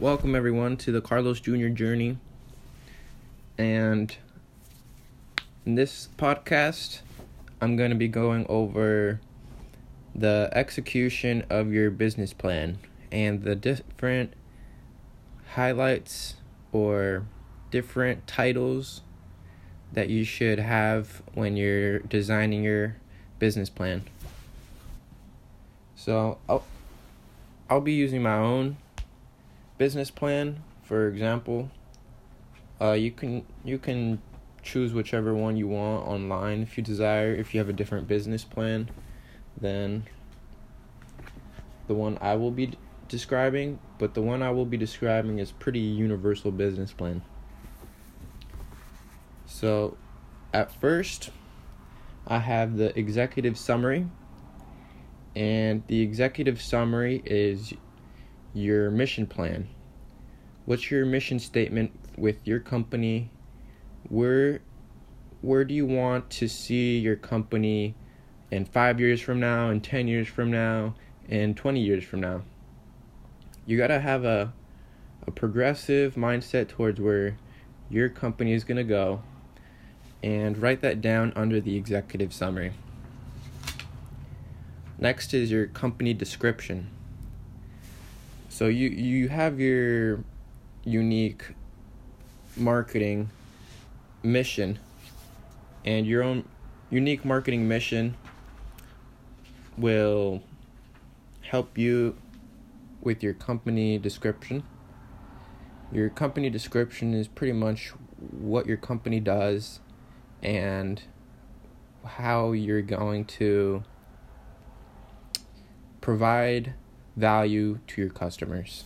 welcome everyone to the Carlos Jr. Journey. And in this podcast, I'm going to be going over the execution of your business plan and the different highlights or different titles that you should have when you're designing your business plan. So, I'll, I'll be using my own business plan, for example. Uh, you can you can choose whichever one you want online if you desire. If you have a different business plan, then the one I will be describing, but the one I will be describing is pretty universal business plan. So, at first, I have the executive summary, and the executive summary is your mission plan. What's your mission statement with your company? Where where do you want to see your company in 5 years from now, in 10 years from now, in 20 years from now? You got to have a a progressive mindset towards where your company is going to go and write that down under the executive summary. Next is your company description. So you you have your unique marketing mission and your own unique marketing mission will help you with your company description. Your company description is pretty much what your company does and how you're going to provide value to your customers.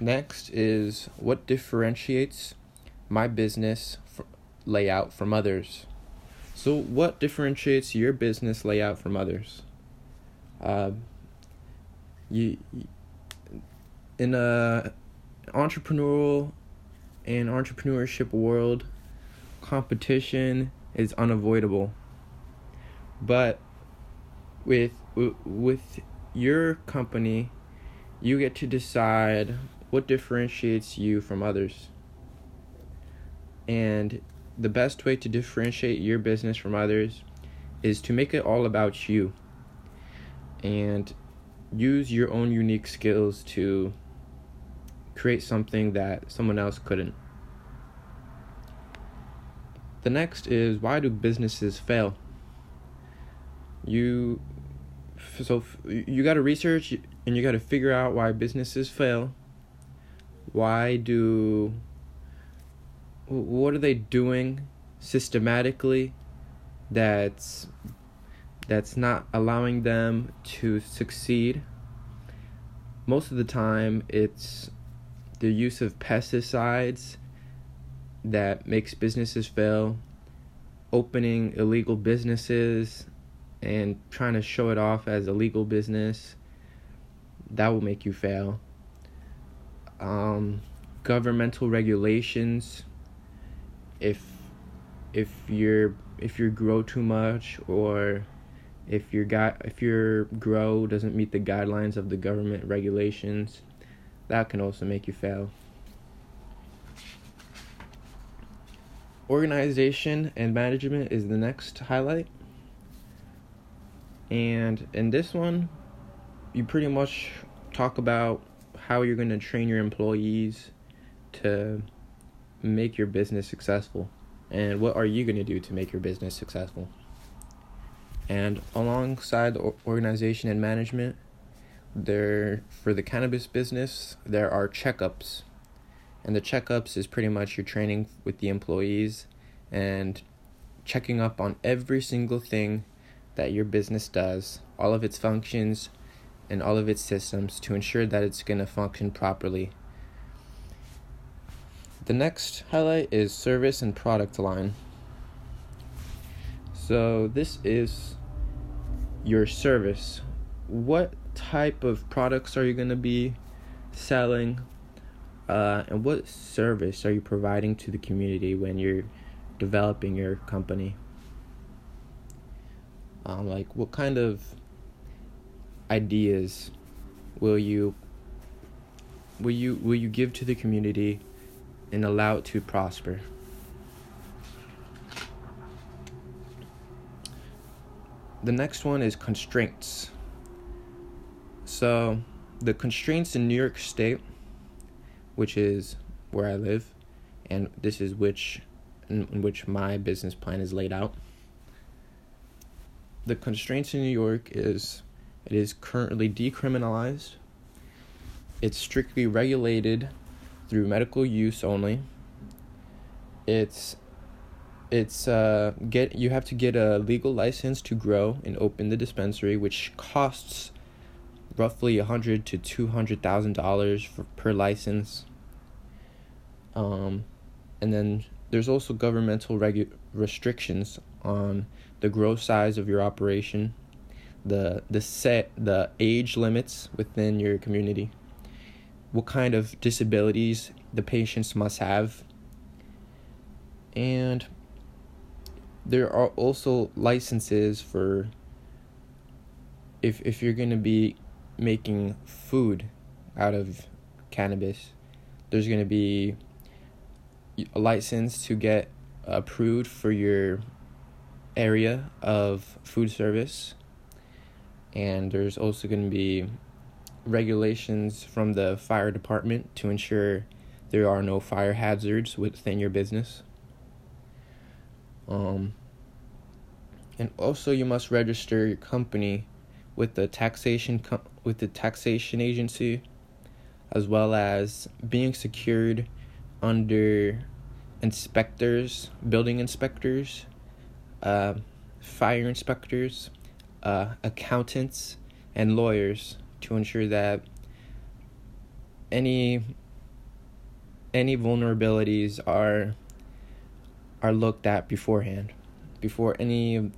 Next is what differentiates my business layout from others. So, what differentiates your business layout from others? Uh, you in a entrepreneurial and entrepreneurship world, competition is unavoidable. But with with your company, you get to decide what differentiates you from others. And the best way to differentiate your business from others is to make it all about you and use your own unique skills to create something that someone else couldn't. The next is why do businesses fail? You so you got to research and you got to figure out why businesses fail. Why do what are they doing systematically that's that's not allowing them to succeed? Most of the time it's the use of pesticides that makes businesses fail, opening illegal businesses and trying to show it off as a legal business, that will make you fail. Um, governmental regulations, if if you're if you grow too much or if your guy if your grow doesn't meet the guidelines of the government regulations, that can also make you fail. Organization and management is the next highlight. And in this one, you pretty much talk about how you're going to train your employees to make your business successful and what are you going to do to make your business successful. And alongside the organization and management, there for the cannabis business, there are checkups. And the checkups is pretty much your training with the employees and checking up on every single thing that your business does, all of its functions, and all of its systems to ensure that it's going to function properly. The next highlight is service and product line. So, this is your service. What type of products are you going to be selling? Uh, and what service are you providing to the community when you're developing your company? Um, like, what kind of ideas will you will you will you give to the community and allow it to prosper? The next one is constraints. So, the constraints in New York State, which is where I live, and this is which in, in which my business plan is laid out. The constraints in New York is it is currently decriminalized. It's strictly regulated through medical use only. It's it's uh get you have to get a legal license to grow and open the dispensary which costs roughly a hundred to two hundred thousand dollars per license um and then there's also governmental regu- restrictions on the gross size of your operation the the set the age limits within your community what kind of disabilities the patients must have. And there are also licenses for if if you're going to be making food out of cannabis there's going to be a license to get approved for your area of food service. And there's also going to be regulations from the fire department to ensure there are no fire hazards within your business. Um, and also, you must register your company with the taxation com- with the taxation agency, as well as being secured under inspectors, building inspectors, uh, fire inspectors, uh, accountants, and lawyers to ensure that any any vulnerabilities are are looked at beforehand, before any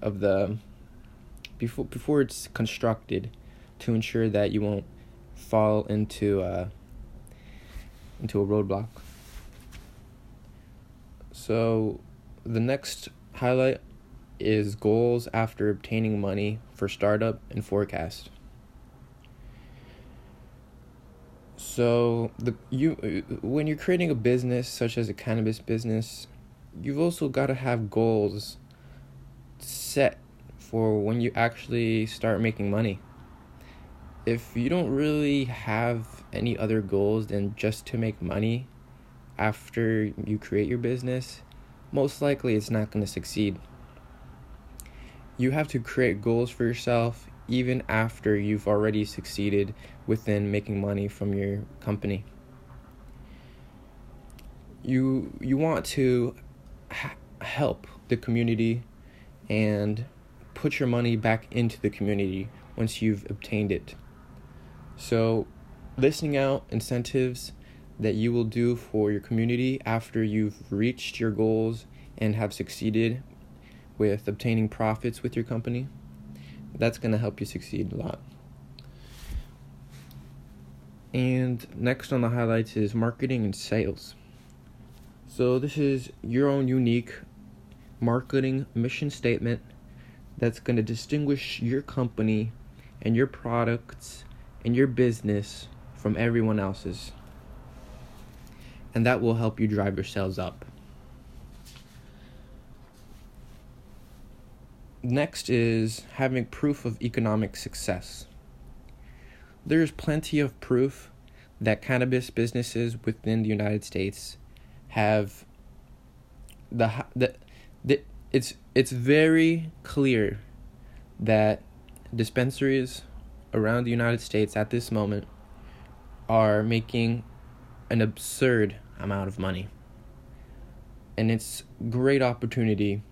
of the before before it's constructed, to ensure that you won't fall into uh, into a roadblock. So, the next highlight is goals after obtaining money for startup and forecast. So the you when you're creating a business such as a cannabis business, you've also got to have goals set for when you actually start making money. If you don't really have any other goals than just to make money after you create your business, most likely it's not going to succeed. You have to create goals for yourself even after you've already succeeded within making money from your company. You you want to help the community and put your money back into the community once you've obtained it. So, listing out incentives that you will do for your community after you've reached your goals and have succeeded with obtaining profits with your company, that's going to help you succeed a lot. And next on the highlights is marketing and sales. So, this is your own unique marketing mission statement that's going to distinguish your company and your products and your business from everyone else's. And that will help you drive your sales up. Next is having proof of economic success. There's plenty of proof that cannabis businesses within the United States have the the, the it's it's very clear that dispensaries around the United States at this moment are making an absurd amount of money. And it's great opportunity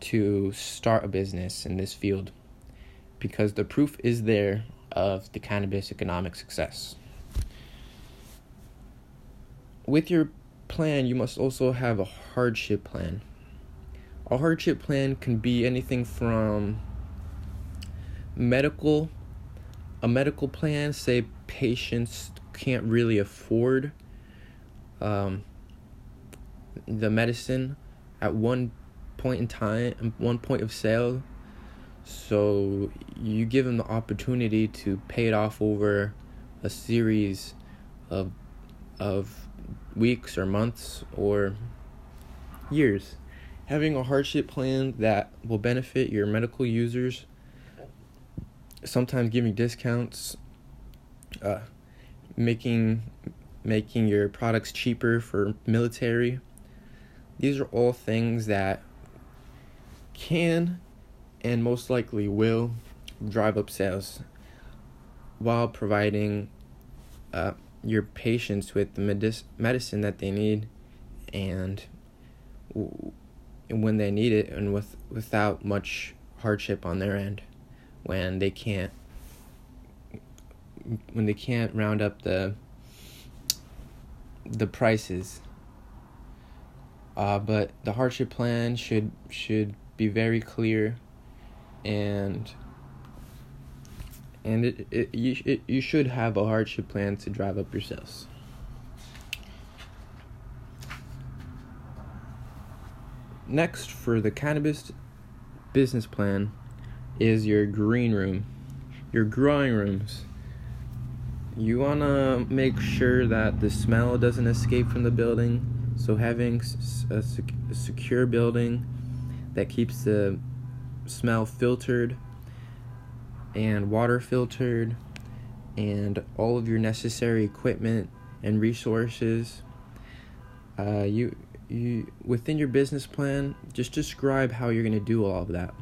to start a business in this field because the proof is there of the cannabis economic success. With your plan, you must also have a hardship plan. A hardship plan can be anything from medical a medical plan say patients can't really afford um, the medicine at one point in time one point of sale so you give them the opportunity to pay it off over a series of of weeks or months or years. Having a hardship plan that will benefit your medical users, sometimes giving discounts, uh, making making your products cheaper for military. These are all things that can and most likely will drive up sales while providing uh, your patients with the medic- medicine that they need and w- when they need it and with without much hardship on their end when they can't when they can't round up the the prices uh, but the hardship plan should should be very clear and and it, it you it, you should have a hardship plan to drive up your sales. Next, for the cannabis business plan, is your green room, your growing rooms. You want to make sure that the smell doesn't escape from the building, so having a, sec- a secure building that keeps the smell filtered and water filtered and all of your necessary equipment and resources uh, you you within your business plan just describe how you're going to do all of that.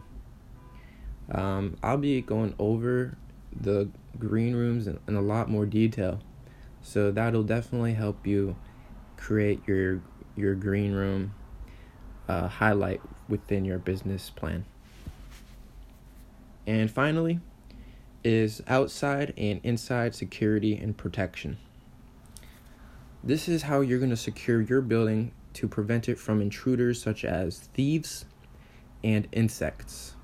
Um, i'll be going over the green rooms in, in a lot more detail. So that'll definitely help you create your your green room uh, highlight within your business plan. And finally is outside and inside security and protection. This is how you're going to secure your building to prevent it from intruders such as thieves and insects,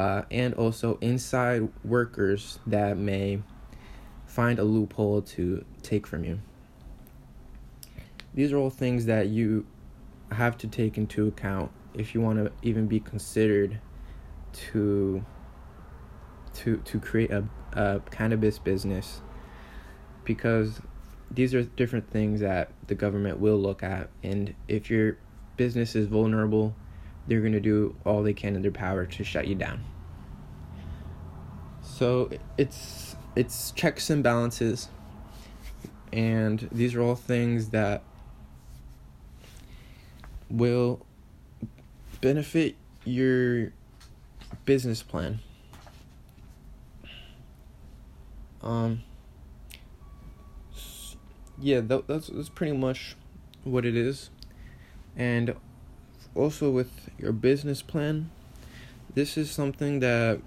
uh, and also inside workers that may find a loophole to take from you. These are all things that you have to take into account if you want to even be considered to to to create a, a cannabis business because these are different things that the government will look at and if your business is vulnerable they're going to do all they can in their power to shut you down. So it's it's checks and balances. And these are all things that will benefit your business plan. Um, yeah, that, that's that's pretty much what it is, and also with your business plan, this is something that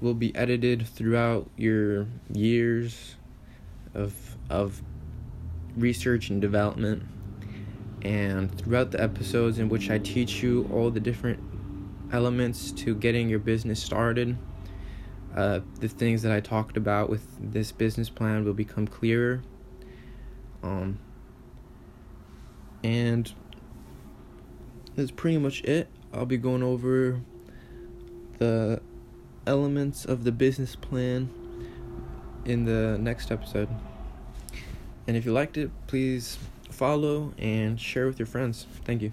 will be edited throughout your years of of research and development and throughout the episodes in which I teach you all the different elements to getting your business started uh, the things that I talked about with this business plan will become clearer. Um, and that's pretty much it. I'll be going over the elements of the business plan in the next episode. And if you liked it, please follow and share with your friends. Thank you.